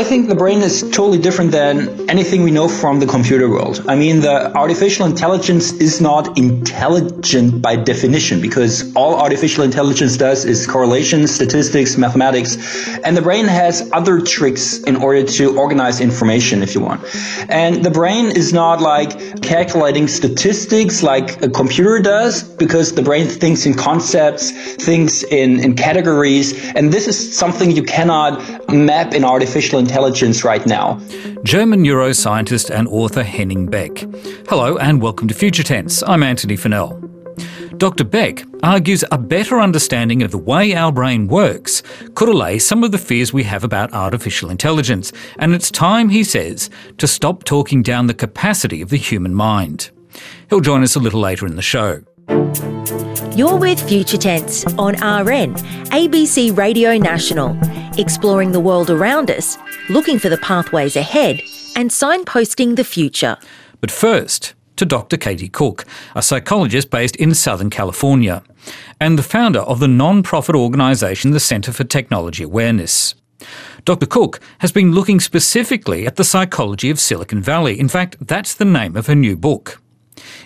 I think the brain is totally different than anything we know from the computer world. I mean, the artificial intelligence is not intelligent by definition because all artificial intelligence does is correlation, statistics, mathematics, and the brain has other tricks in order to organize information if you want. And the brain is not like calculating statistics like a computer does because the brain thinks in concepts, thinks in, in categories, and this is something you cannot map in artificial intelligence right now. German neuroscientist and author Henning Beck. Hello and welcome to Future Tense. I'm Antony Funnell. Dr. Beck argues a better understanding of the way our brain works could allay some of the fears we have about artificial intelligence, and it's time, he says, to stop talking down the capacity of the human mind. He'll join us a little later in the show. You're with Future Tense on RN, ABC Radio National, exploring the world around us, looking for the pathways ahead, and signposting the future. But first, to Dr. Katie Cook, a psychologist based in Southern California, and the founder of the non profit organisation the Centre for Technology Awareness. Dr. Cook has been looking specifically at the psychology of Silicon Valley. In fact, that's the name of her new book.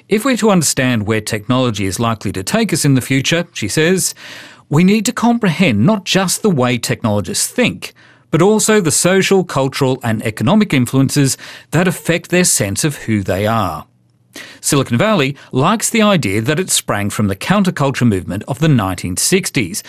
If we're to understand where technology is likely to take us in the future, she says, we need to comprehend not just the way technologists think, but also the social, cultural, and economic influences that affect their sense of who they are. Silicon Valley likes the idea that it sprang from the counterculture movement of the 1960s,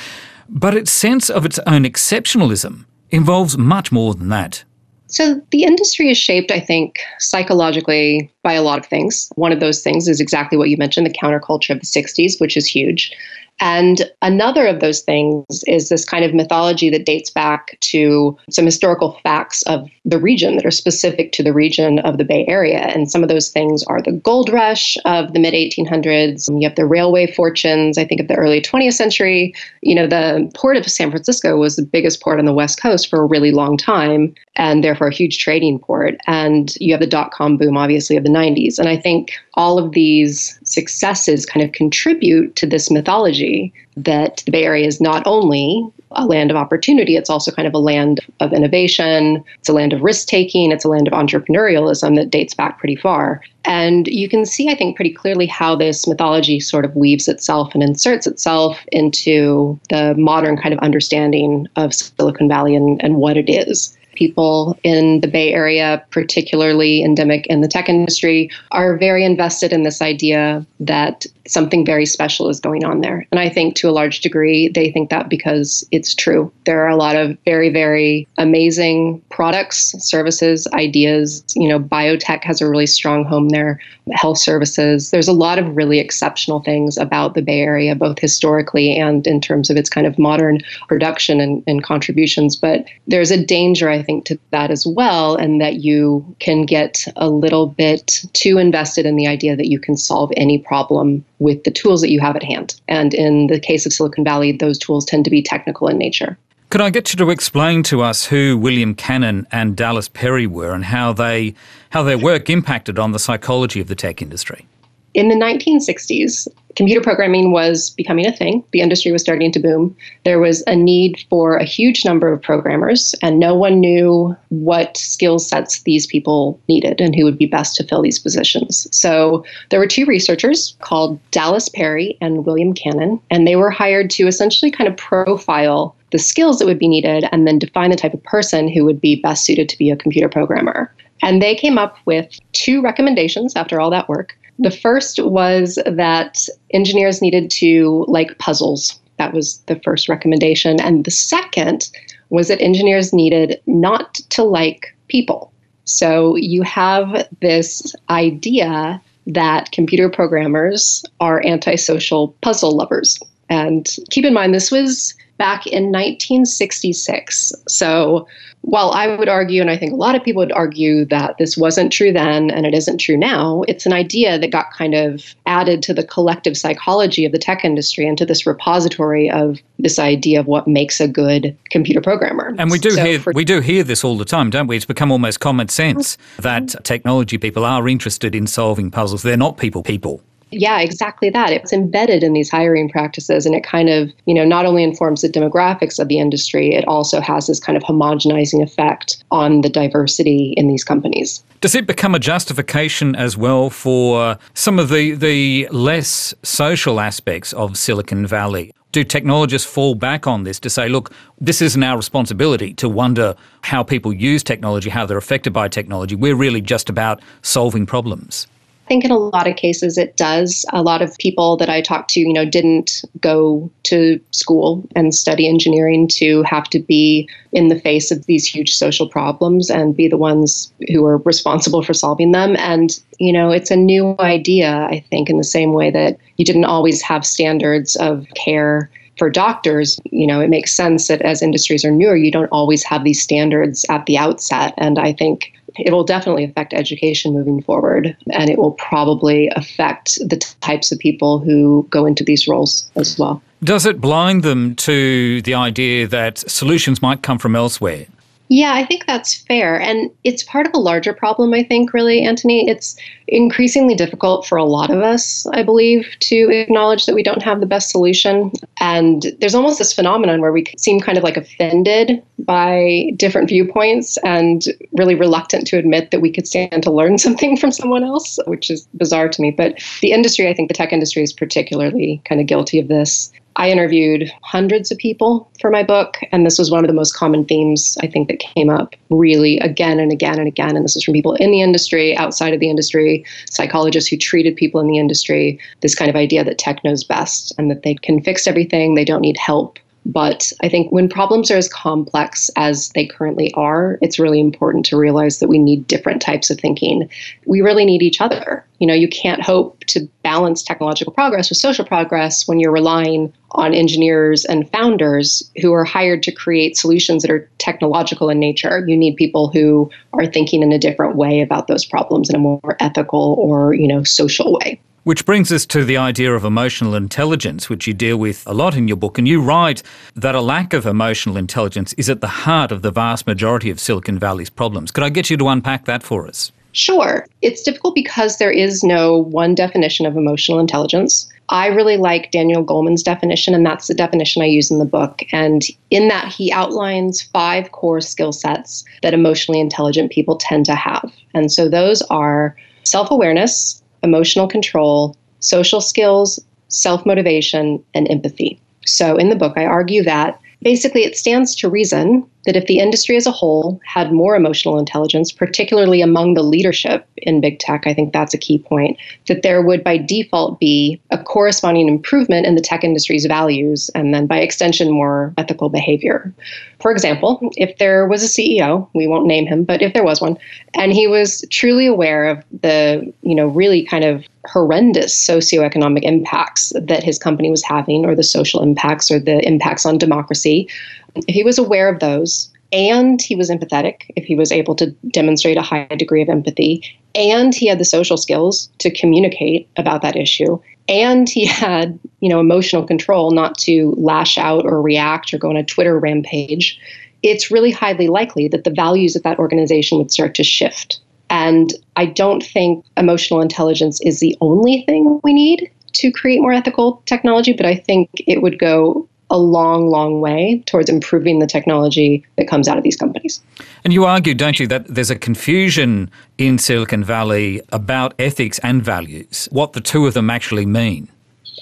but its sense of its own exceptionalism involves much more than that. So the industry is shaped, I think, psychologically by a lot of things. One of those things is exactly what you mentioned the counterculture of the 60s, which is huge. And another of those things is this kind of mythology that dates back to some historical facts of the region that are specific to the region of the Bay Area. And some of those things are the gold rush of the mid 1800s. You have the railway fortunes, I think, of the early 20th century. You know, the port of San Francisco was the biggest port on the West Coast for a really long time, and therefore a huge trading port. And you have the dot com boom, obviously, of the 90s. And I think all of these successes kind of contribute to this mythology that the Bay Area is not only a land of opportunity, it's also kind of a land of innovation, it's a land of risk taking, it's a land of entrepreneurialism that dates back pretty far. And you can see, I think, pretty clearly how this mythology sort of weaves itself and inserts itself into the modern kind of understanding of Silicon Valley and, and what it is people in the Bay Area, particularly endemic in the tech industry, are very invested in this idea that something very special is going on there. And I think to a large degree, they think that because it's true. There are a lot of very, very amazing products, services, ideas. You know, biotech has a really strong home there, health services. There's a lot of really exceptional things about the Bay Area, both historically and in terms of its kind of modern production and, and contributions. But there's a danger, I think, to that as well, and that you can get a little bit too invested in the idea that you can solve any problem with the tools that you have at hand. And in the case of Silicon Valley, those tools tend to be technical in nature. Could I get you to explain to us who William Cannon and Dallas Perry were and how they how their work impacted on the psychology of the tech industry? In the 1960s, computer programming was becoming a thing. The industry was starting to boom. There was a need for a huge number of programmers, and no one knew what skill sets these people needed and who would be best to fill these positions. So there were two researchers called Dallas Perry and William Cannon, and they were hired to essentially kind of profile the skills that would be needed and then define the type of person who would be best suited to be a computer programmer. And they came up with two recommendations after all that work. The first was that engineers needed to like puzzles. That was the first recommendation. And the second was that engineers needed not to like people. So you have this idea that computer programmers are antisocial puzzle lovers. And keep in mind, this was back in 1966. So while I would argue, and I think a lot of people would argue, that this wasn't true then and it isn't true now, it's an idea that got kind of added to the collective psychology of the tech industry and to this repository of this idea of what makes a good computer programmer. And we do so hear for- we do hear this all the time, don't we? It's become almost common sense that mm-hmm. technology people are interested in solving puzzles. They're not people people. Yeah, exactly that. It's embedded in these hiring practices and it kind of, you know, not only informs the demographics of the industry, it also has this kind of homogenizing effect on the diversity in these companies. Does it become a justification as well for some of the, the less social aspects of Silicon Valley? Do technologists fall back on this to say, look, this isn't our responsibility to wonder how people use technology, how they're affected by technology? We're really just about solving problems. I think in a lot of cases it does. A lot of people that I talked to, you know, didn't go to school and study engineering to have to be in the face of these huge social problems and be the ones who are responsible for solving them. And, you know, it's a new idea, I think, in the same way that you didn't always have standards of care for doctors, you know, it makes sense that as industries are newer, you don't always have these standards at the outset. And I think it will definitely affect education moving forward, and it will probably affect the types of people who go into these roles as well. Does it blind them to the idea that solutions might come from elsewhere? Yeah, I think that's fair. And it's part of a larger problem, I think, really, Antony. It's increasingly difficult for a lot of us, I believe, to acknowledge that we don't have the best solution. And there's almost this phenomenon where we seem kind of like offended by different viewpoints and really reluctant to admit that we could stand to learn something from someone else, which is bizarre to me. But the industry, I think the tech industry is particularly kind of guilty of this. I interviewed hundreds of people for my book, and this was one of the most common themes I think that came up really again and again and again. And this is from people in the industry, outside of the industry, psychologists who treated people in the industry. This kind of idea that tech knows best and that they can fix everything, they don't need help. But I think when problems are as complex as they currently are, it's really important to realize that we need different types of thinking. We really need each other. You know, you can't hope to balance technological progress with social progress when you're relying on engineers and founders who are hired to create solutions that are technological in nature. You need people who are thinking in a different way about those problems in a more ethical or, you know, social way. Which brings us to the idea of emotional intelligence, which you deal with a lot in your book. And you write that a lack of emotional intelligence is at the heart of the vast majority of Silicon Valley's problems. Could I get you to unpack that for us? Sure. It's difficult because there is no one definition of emotional intelligence. I really like Daniel Goleman's definition, and that's the definition I use in the book. And in that, he outlines five core skill sets that emotionally intelligent people tend to have. And so those are self awareness, emotional control, social skills, self motivation, and empathy. So in the book, I argue that basically it stands to reason that if the industry as a whole had more emotional intelligence, particularly among the leadership in big tech, I think that's a key point, that there would by default be a corresponding improvement in the tech industry's values and then by extension more ethical behavior. For example, if there was a CEO, we won't name him, but if there was one, and he was truly aware of the, you know, really kind of horrendous socioeconomic impacts that his company was having or the social impacts or the impacts on democracy, if he was aware of those and he was empathetic, if he was able to demonstrate a high degree of empathy, and he had the social skills to communicate about that issue, and he had, you know, emotional control not to lash out or react or go on a Twitter rampage, it's really highly likely that the values of that organization would start to shift. And I don't think emotional intelligence is the only thing we need to create more ethical technology, but I think it would go a long, long way towards improving the technology that comes out of these companies. And you argue, don't you, that there's a confusion in Silicon Valley about ethics and values, what the two of them actually mean.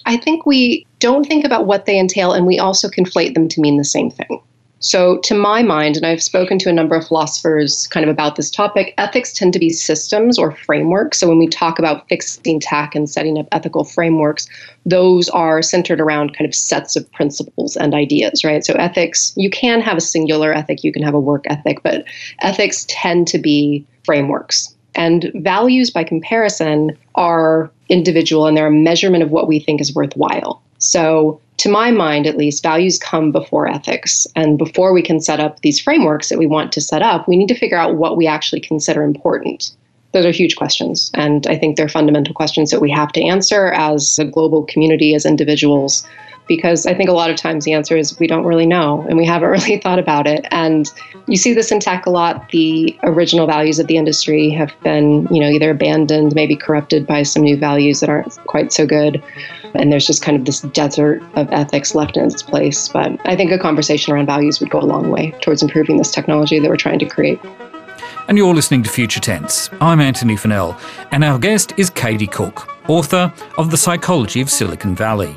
I think we don't think about what they entail, and we also conflate them to mean the same thing. So, to my mind, and I've spoken to a number of philosophers kind of about this topic, ethics tend to be systems or frameworks. So, when we talk about fixing tech and setting up ethical frameworks, those are centered around kind of sets of principles and ideas, right? So, ethics, you can have a singular ethic, you can have a work ethic, but ethics tend to be frameworks. And values, by comparison, are individual and they're a measurement of what we think is worthwhile. So to my mind at least, values come before ethics. And before we can set up these frameworks that we want to set up, we need to figure out what we actually consider important. Those are huge questions. And I think they're fundamental questions that we have to answer as a global community, as individuals, because I think a lot of times the answer is we don't really know and we haven't really thought about it. And you see this in tech a lot. The original values of the industry have been, you know, either abandoned, maybe corrupted by some new values that aren't quite so good. And there's just kind of this desert of ethics left in its place. But I think a conversation around values would go a long way towards improving this technology that we're trying to create. And you're listening to Future Tense. I'm Antony Funnell, and our guest is Katie Cook, author of The Psychology of Silicon Valley.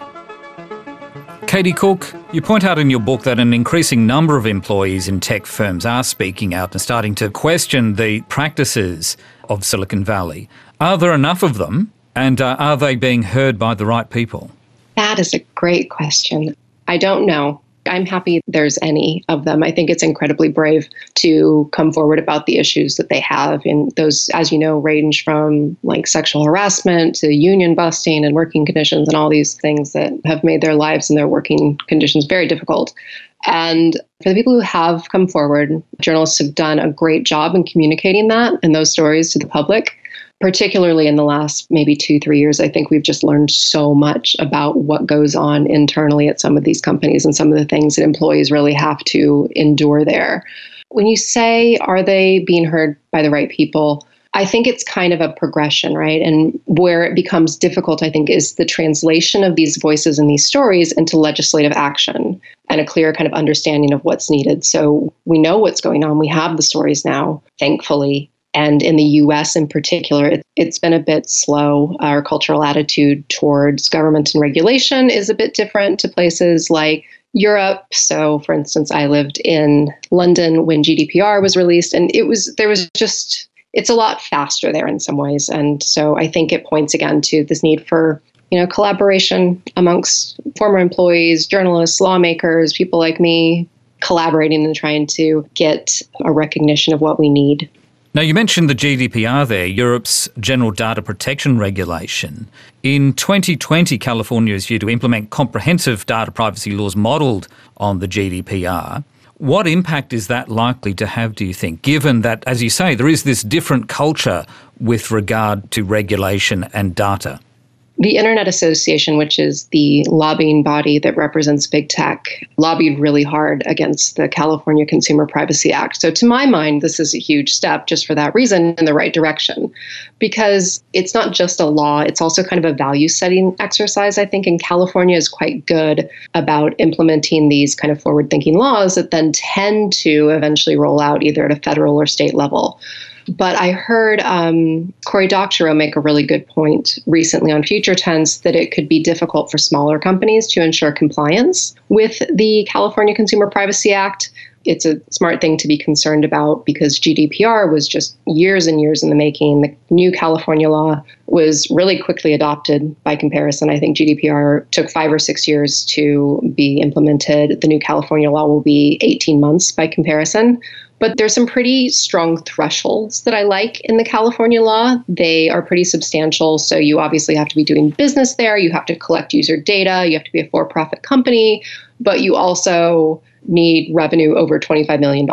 Katie Cook, you point out in your book that an increasing number of employees in tech firms are speaking out and starting to question the practices of Silicon Valley. Are there enough of them, and uh, are they being heard by the right people? That is a great question. I don't know. I'm happy there's any of them. I think it's incredibly brave to come forward about the issues that they have. And those, as you know, range from like sexual harassment to union busting and working conditions and all these things that have made their lives and their working conditions very difficult. And for the people who have come forward, journalists have done a great job in communicating that and those stories to the public particularly in the last maybe two, three years, I think we've just learned so much about what goes on internally at some of these companies and some of the things that employees really have to endure there. When you say, are they being heard by the right people? I think it's kind of a progression, right? And where it becomes difficult, I think, is the translation of these voices and these stories into legislative action and a clear kind of understanding of what's needed. So we know what's going on. We have the stories now, thankfully. And in the US in particular, it, has been a bit slow. Our cultural attitude towards government and regulation is a bit different to places like Europe. So, for instance, I lived in London when GDPR was released, and it was there was just it's a lot faster there in some ways. And so I think it points again to this need for you know collaboration amongst former employees, journalists, lawmakers, people like me, collaborating and trying to get a recognition of what we need. Now, you mentioned the GDPR there, Europe's General Data Protection Regulation. In 2020, California is due to implement comprehensive data privacy laws modelled on the GDPR. What impact is that likely to have, do you think, given that, as you say, there is this different culture with regard to regulation and data? The Internet Association, which is the lobbying body that represents big tech, lobbied really hard against the California Consumer Privacy Act. So, to my mind, this is a huge step just for that reason in the right direction because it's not just a law, it's also kind of a value setting exercise. I think in California is quite good about implementing these kind of forward thinking laws that then tend to eventually roll out either at a federal or state level. But I heard um, Cory Doctorow make a really good point recently on Future Tense that it could be difficult for smaller companies to ensure compliance with the California Consumer Privacy Act. It's a smart thing to be concerned about because GDPR was just years and years in the making. The new California law was really quickly adopted by comparison. I think GDPR took five or six years to be implemented. The new California law will be 18 months by comparison. But there's some pretty strong thresholds that I like in the California law. They are pretty substantial. So you obviously have to be doing business there, you have to collect user data, you have to be a for profit company, but you also need revenue over $25 million,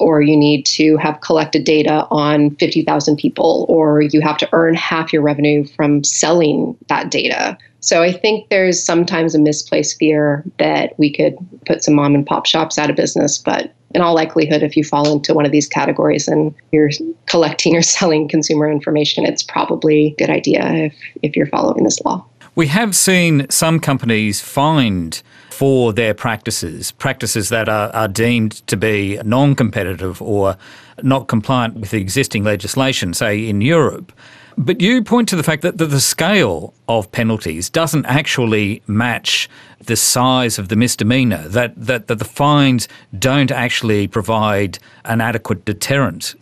or you need to have collected data on 50,000 people, or you have to earn half your revenue from selling that data. So I think there's sometimes a misplaced fear that we could put some mom and pop shops out of business, but in all likelihood, if you fall into one of these categories and you're collecting or selling consumer information, it's probably a good idea if, if you're following this law. We have seen some companies fined for their practices, practices that are, are deemed to be non competitive or not compliant with existing legislation, say in Europe. But you point to the fact that the scale of penalties doesn't actually match the size of the misdemeanor, that, that, that the fines don't actually provide an adequate deterrent.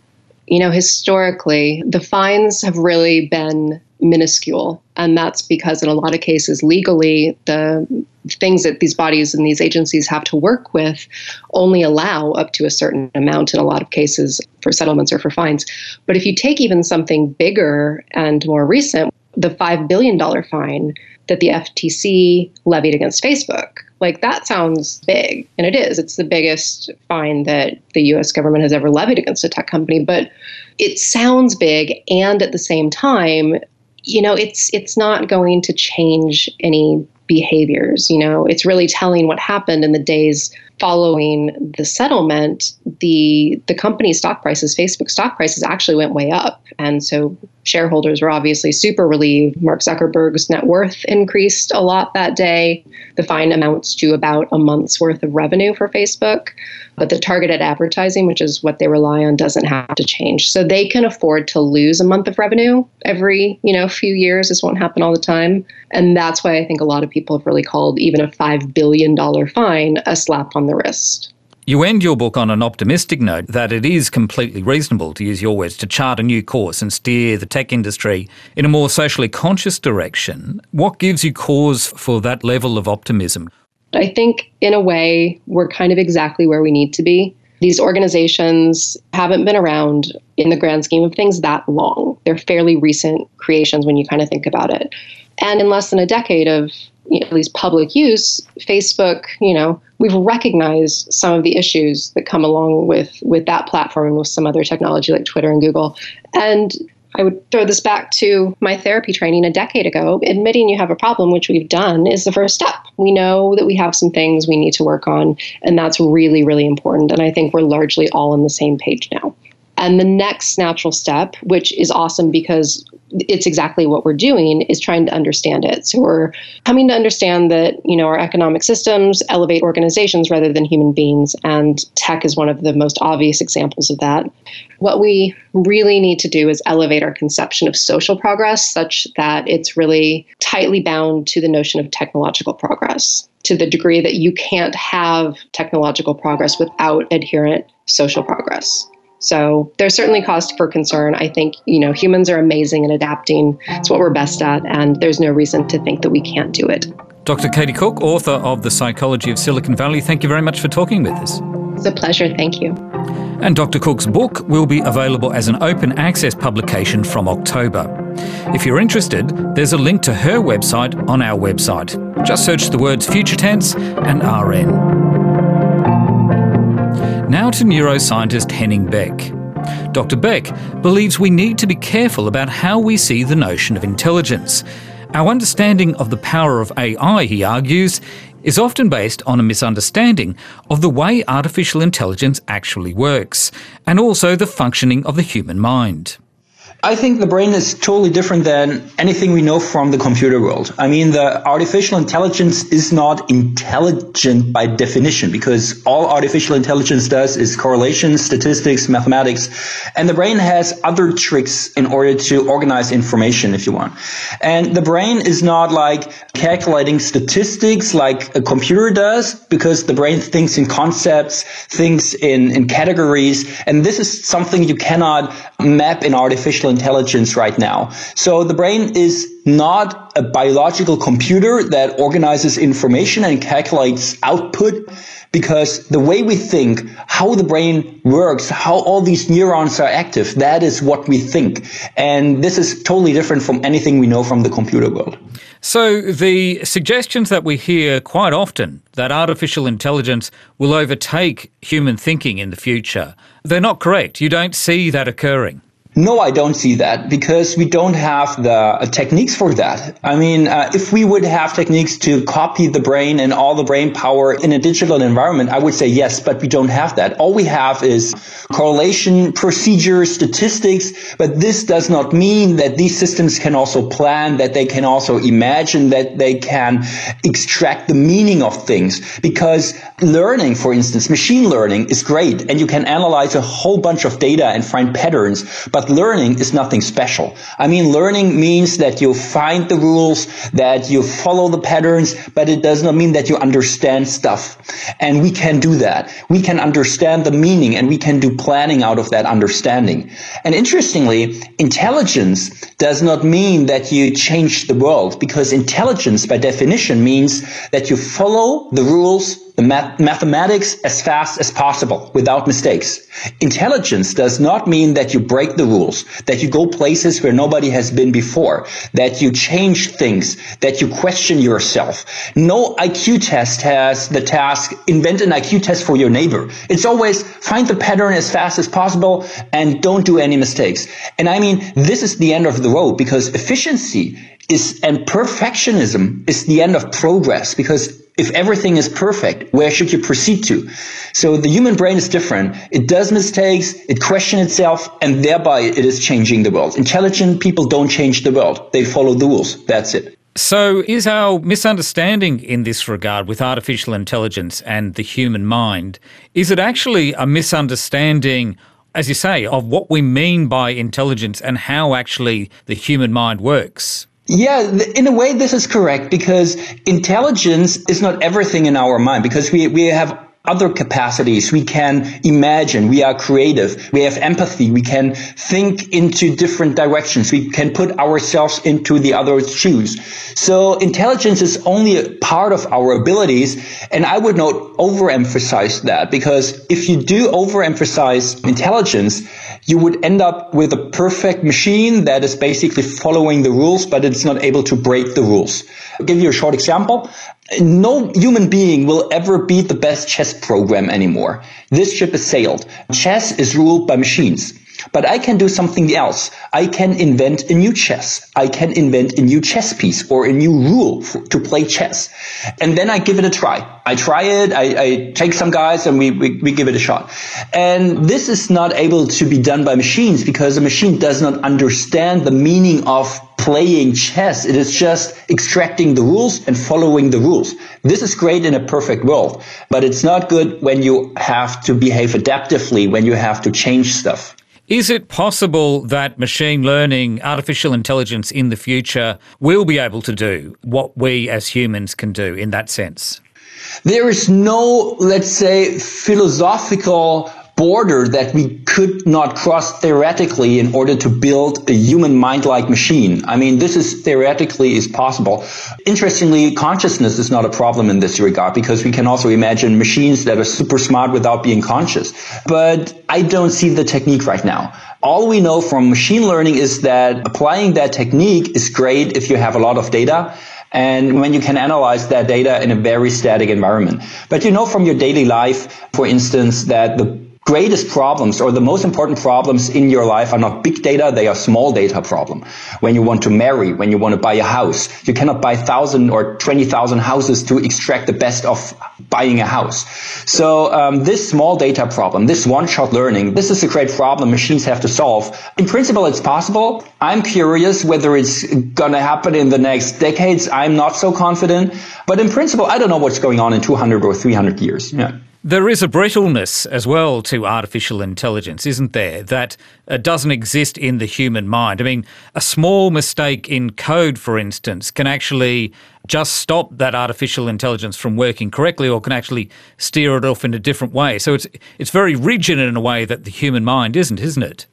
You know, historically, the fines have really been minuscule. And that's because, in a lot of cases, legally, the things that these bodies and these agencies have to work with only allow up to a certain amount in a lot of cases for settlements or for fines. But if you take even something bigger and more recent, the $5 billion fine that the FTC levied against Facebook, Like, that sounds big, and it is. It's the biggest fine that the US government has ever levied against a tech company. But it sounds big, and at the same time, you know, it's it's not going to change any behaviors. You know, it's really telling what happened in the days following the settlement, the the company's stock prices, Facebook stock prices actually went way up. And so shareholders were obviously super relieved. Mark Zuckerberg's net worth increased a lot that day. The fine amounts to about a month's worth of revenue for Facebook. But the targeted advertising, which is what they rely on, doesn't have to change. So they can afford to lose a month of revenue every, you know, few years. This won't happen all the time. And that's why I think a lot of people have really called even a $5 billion fine a slap on the wrist. You end your book on an optimistic note that it is completely reasonable, to use your words, to chart a new course and steer the tech industry in a more socially conscious direction. What gives you cause for that level of optimism? I think, in a way, we're kind of exactly where we need to be. These organizations haven't been around in the grand scheme of things that long. They're fairly recent creations when you kind of think about it. And in less than a decade of you know, at least public use, Facebook, you know, we've recognized some of the issues that come along with with that platform and with some other technology like Twitter and Google. And I would throw this back to my therapy training a decade ago. Admitting you have a problem, which we've done, is the first step. We know that we have some things we need to work on, and that's really, really important. And I think we're largely all on the same page now. And the next natural step, which is awesome because it's exactly what we're doing, is trying to understand it. So we're coming to understand that, you know, our economic systems elevate organizations rather than human beings. And tech is one of the most obvious examples of that. What we really need to do is elevate our conception of social progress such that it's really tightly bound to the notion of technological progress to the degree that you can't have technological progress without adherent social progress. So there's certainly cause for concern. I think, you know, humans are amazing at adapting. It's what we're best at, and there's no reason to think that we can't do it. Dr. Katie Cook, author of The Psychology of Silicon Valley, thank you very much for talking with us. It's a pleasure. Thank you. And Dr. Cook's book will be available as an open access publication from October. If you're interested, there's a link to her website on our website. Just search the words future tense and RN. Now to neuroscientist Henning Beck. Dr. Beck believes we need to be careful about how we see the notion of intelligence. Our understanding of the power of AI, he argues, is often based on a misunderstanding of the way artificial intelligence actually works, and also the functioning of the human mind. I think the brain is totally different than anything we know from the computer world. I mean, the artificial intelligence is not intelligent by definition because all artificial intelligence does is correlation, statistics, mathematics, and the brain has other tricks in order to organize information if you want. And the brain is not like calculating statistics like a computer does because the brain thinks in concepts, thinks in, in categories, and this is something you cannot map in artificial intelligence right now. So the brain is not a biological computer that organizes information and calculates output because the way we think, how the brain works, how all these neurons are active, that is what we think. And this is totally different from anything we know from the computer world. So, the suggestions that we hear quite often that artificial intelligence will overtake human thinking in the future, they're not correct. You don't see that occurring. No, I don't see that because we don't have the uh, techniques for that. I mean, uh, if we would have techniques to copy the brain and all the brain power in a digital environment, I would say yes, but we don't have that. All we have is correlation, procedures, statistics, but this does not mean that these systems can also plan, that they can also imagine, that they can extract the meaning of things. Because learning, for instance, machine learning is great and you can analyze a whole bunch of data and find patterns, but learning is nothing special. I mean, learning means that you find the rules, that you follow the patterns, but it does not mean that you understand stuff. And we can do that. We can understand the meaning and we can do planning out of that understanding. And interestingly, intelligence does not mean that you change the world because intelligence by definition means that you follow the rules math- mathematics as fast as possible without mistakes. Intelligence does not mean that you break the rules, that you go places where nobody has been before, that you change things, that you question yourself. No IQ test has the task, invent an IQ test for your neighbor. It's always find the pattern as fast as possible and don't do any mistakes. And I mean, this is the end of the road because efficiency is and perfectionism is the end of progress because if everything is perfect, where should you proceed to? So the human brain is different. It does mistakes, it questions itself, and thereby it is changing the world. Intelligent people don't change the world. They follow the rules. That's it. So, is our misunderstanding in this regard with artificial intelligence and the human mind, is it actually a misunderstanding, as you say, of what we mean by intelligence and how actually the human mind works? Yeah, in a way, this is correct because intelligence is not everything in our mind because we, we have other capacities. We can imagine. We are creative. We have empathy. We can think into different directions. We can put ourselves into the other's shoes. So intelligence is only a part of our abilities. And I would not overemphasize that because if you do overemphasize intelligence, you would end up with a perfect machine that is basically following the rules, but it's not able to break the rules. I'll give you a short example no human being will ever beat the best chess program anymore. This ship has sailed. Chess is ruled by machines. But I can do something else. I can invent a new chess. I can invent a new chess piece or a new rule for, to play chess. And then I give it a try. I try it. I, I take some guys and we, we, we give it a shot. And this is not able to be done by machines because a machine does not understand the meaning of playing chess. It is just extracting the rules and following the rules. This is great in a perfect world, but it's not good when you have to behave adaptively, when you have to change stuff. Is it possible that machine learning, artificial intelligence in the future will be able to do what we as humans can do in that sense? There is no, let's say, philosophical border that we could not cross theoretically in order to build a human mind-like machine. I mean, this is theoretically is possible. Interestingly, consciousness is not a problem in this regard because we can also imagine machines that are super smart without being conscious. But I don't see the technique right now. All we know from machine learning is that applying that technique is great if you have a lot of data and when you can analyze that data in a very static environment. But you know from your daily life, for instance, that the greatest problems or the most important problems in your life are not big data, they are small data problem. When you want to marry, when you want to buy a house, you cannot buy thousand or 20,000 houses to extract the best of buying a house. So um, this small data problem, this one-shot learning, this is a great problem machines have to solve. In principle, it's possible. I'm curious whether it's going to happen in the next decades. I'm not so confident. But in principle, I don't know what's going on in 200 or 300 years. Yeah. There is a brittleness as well to artificial intelligence, isn't there, that uh, doesn't exist in the human mind. I mean, a small mistake in code, for instance, can actually just stop that artificial intelligence from working correctly or can actually steer it off in a different way. So it's, it's very rigid in a way that the human mind isn't, isn't it?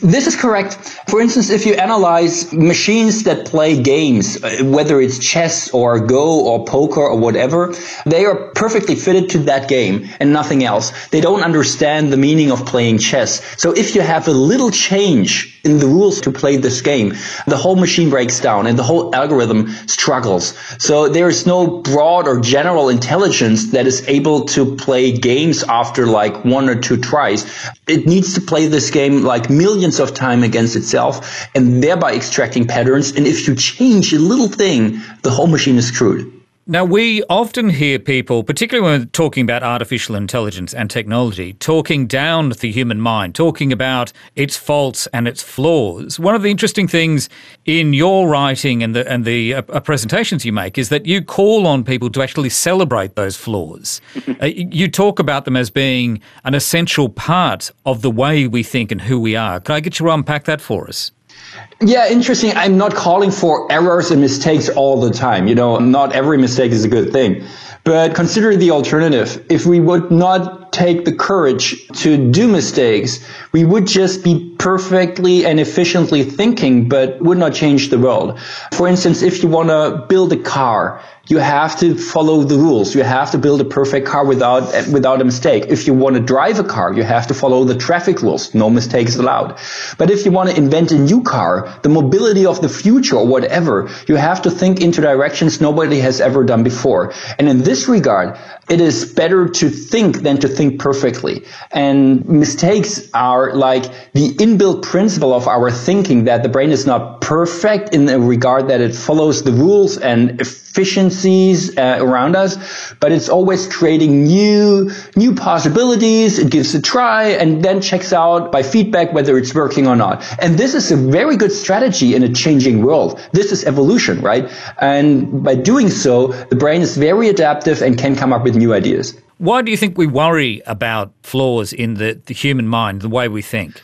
This is correct. For instance, if you analyze machines that play games, uh, whether it's chess or Go or poker or whatever, they are perfectly fitted to that game and nothing else. They don't understand the meaning of playing chess. So if you have a little change in the rules to play this game, the whole machine breaks down and the whole algorithm struggles. So there is no broad or general intelligence that is able to play games after like one or two tries. It needs to play this game like millions of times against itself and thereby extracting patterns. And if you change a little thing, the whole machine is screwed. Now, we often hear people, particularly when we're talking about artificial intelligence and technology, talking down the human mind, talking about its faults and its flaws. One of the interesting things in your writing and the, and the uh, presentations you make is that you call on people to actually celebrate those flaws. uh, you talk about them as being an essential part of the way we think and who we are. Can I get you to unpack that for us? Yeah, interesting. I'm not calling for errors and mistakes all the time. You know, not every mistake is a good thing. But consider the alternative. If we would not take the courage to do mistakes, we would just be perfectly and efficiently thinking, but would not change the world. For instance, if you want to build a car, you have to follow the rules. You have to build a perfect car without without a mistake. If you want to drive a car, you have to follow the traffic rules. No mistakes allowed. But if you want to invent a new car, the mobility of the future or whatever, you have to think into directions nobody has ever done before. And in this regard, it is better to think than to think perfectly. And mistakes are like the inbuilt principle of our thinking that the brain is not perfect in the regard that it follows the rules and efficiencies uh, around us, but it's always creating new, new possibilities. It gives a try and then checks out by feedback whether it's working or not. And this is a very good strategy in a changing world. This is evolution, right? And by doing so, the brain is very adaptive and can come up with new ideas. Why do you think we worry about flaws in the, the human mind, the way we think?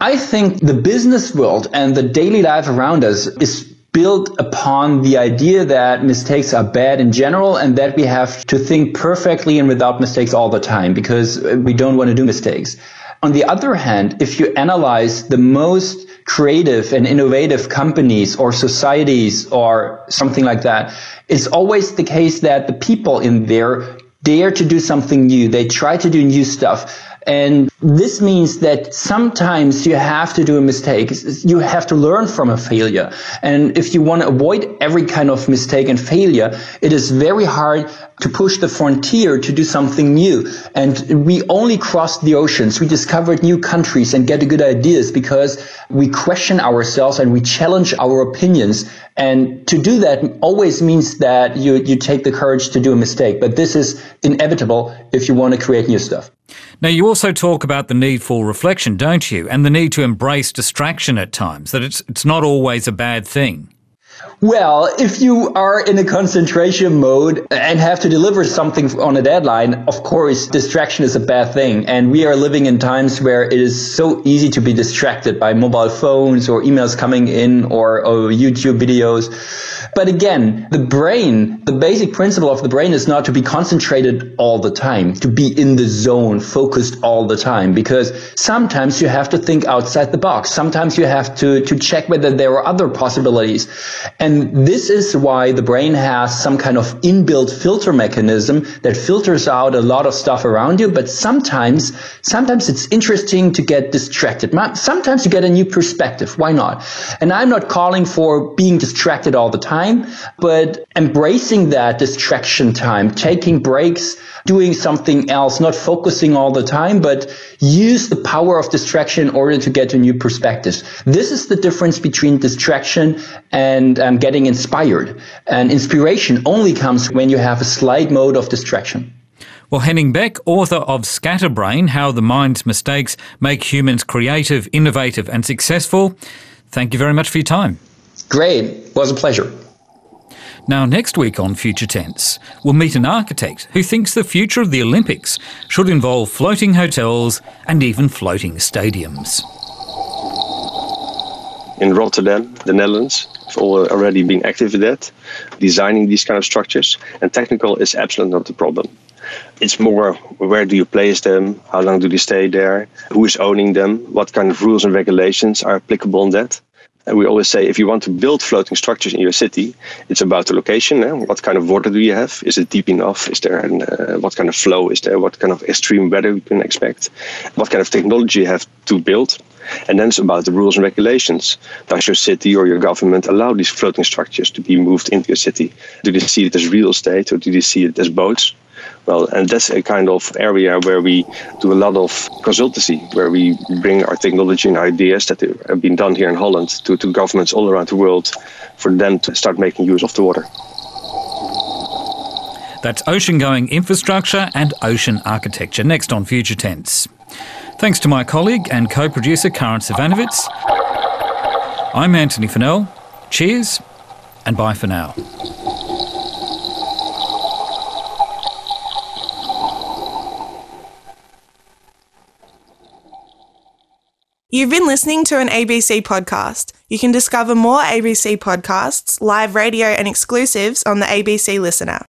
I think the business world and the daily life around us is built upon the idea that mistakes are bad in general and that we have to think perfectly and without mistakes all the time because we don't want to do mistakes. On the other hand, if you analyze the most creative and innovative companies or societies or something like that, it's always the case that the people in there dare to do something new. They try to do new stuff. And this means that sometimes you have to do a mistake. You have to learn from a failure. And if you want to avoid every kind of mistake and failure, it is very hard to push the frontier to do something new. And we only crossed the oceans. We discovered new countries and get good ideas because we question ourselves and we challenge our opinions. And to do that always means that you, you take the courage to do a mistake. But this is inevitable if you want to create new stuff. Now, you also talk about the need for reflection, don't you? And the need to embrace distraction at times, that it's, it's not always a bad thing. Well, if you are in a concentration mode and have to deliver something on a deadline, of course, distraction is a bad thing. And we are living in times where it is so easy to be distracted by mobile phones or emails coming in or, or YouTube videos. But again, the brain, the basic principle of the brain is not to be concentrated all the time, to be in the zone, focused all the time, because sometimes you have to think outside the box. Sometimes you have to, to check whether there are other possibilities. And this is why the brain has some kind of inbuilt filter mechanism that filters out a lot of stuff around you. But sometimes, sometimes it's interesting to get distracted. Sometimes you get a new perspective. Why not? And I'm not calling for being distracted all the time, but embracing that distraction time, taking breaks, doing something else, not focusing all the time, but use the power of distraction in order to get a new perspective. This is the difference between distraction and um, getting inspired. And inspiration only comes when you have a slight mode of distraction. Well, Henning Beck, author of Scatterbrain How the Mind's Mistakes Make Humans Creative, Innovative, and Successful, thank you very much for your time. Great. It was a pleasure. Now, next week on Future Tense, we'll meet an architect who thinks the future of the Olympics should involve floating hotels and even floating stadiums. In Rotterdam, the Netherlands, have already been active in that, designing these kind of structures, and technical is absolutely not the problem. It's more where do you place them, how long do they stay there, who is owning them, what kind of rules and regulations are applicable on that. And we always say if you want to build floating structures in your city, it's about the location. Eh? What kind of water do you have? Is it deep enough? Is there an, uh, what kind of flow is there? What kind of extreme weather you can expect? What kind of technology you have to build? And then it's about the rules and regulations. Does your city or your government allow these floating structures to be moved into your city? Do they see it as real estate or do they see it as boats? Well, and that's a kind of area where we do a lot of consultancy, where we bring our technology and ideas that have been done here in Holland to, to governments all around the world for them to start making use of the water. That's ocean going infrastructure and ocean architecture next on Future Tense. Thanks to my colleague and co producer Karin Zsivanovits. I'm Antony Funnell. Cheers and bye for now. You've been listening to an ABC podcast. You can discover more ABC podcasts, live radio, and exclusives on the ABC Listener.